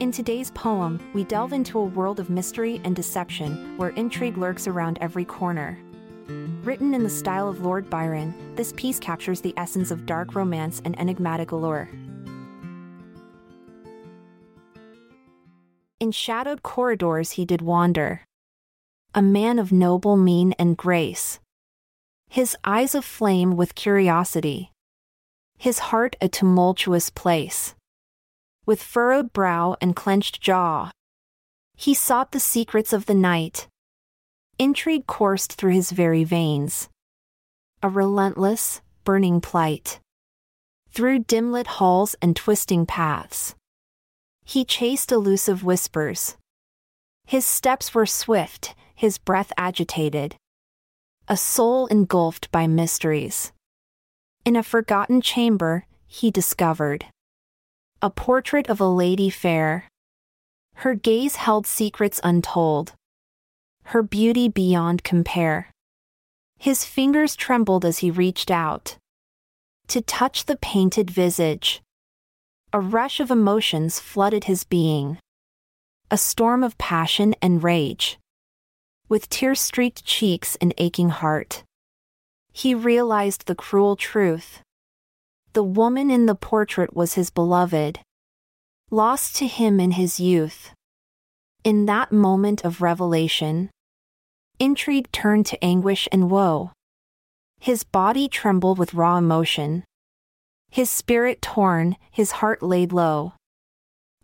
In today's poem, we delve into a world of mystery and deception where intrigue lurks around every corner. Written in the style of Lord Byron, this piece captures the essence of dark romance and enigmatic allure. In shadowed corridors he did wander, a man of noble mien and grace. His eyes of flame with curiosity, his heart a tumultuous place with furrowed brow and clenched jaw. He sought the secrets of the night. Intrigue coursed through his very veins. A relentless, burning plight. Through dim-lit halls and twisting paths. He chased elusive whispers. His steps were swift, his breath agitated. A soul engulfed by mysteries. In a forgotten chamber, he discovered a portrait of a lady fair. Her gaze held secrets untold. Her beauty beyond compare. His fingers trembled as he reached out to touch the painted visage. A rush of emotions flooded his being. A storm of passion and rage. With tear streaked cheeks and aching heart. He realized the cruel truth. The woman in the portrait was his beloved, lost to him in his youth. In that moment of revelation, intrigue turned to anguish and woe. His body trembled with raw emotion. His spirit torn, his heart laid low.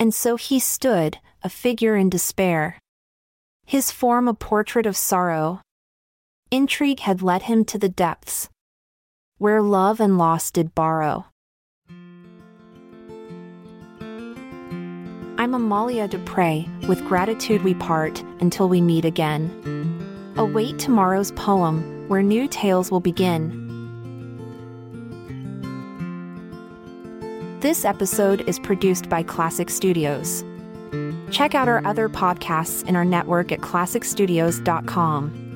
And so he stood, a figure in despair. His form a portrait of sorrow. Intrigue had led him to the depths, where love and loss did borrow. I'm Amalia Dupre, with gratitude we part until we meet again. Await tomorrow's poem, where new tales will begin. This episode is produced by Klassic Studios. Check out our other podcasts in our network at klassicstudios.com.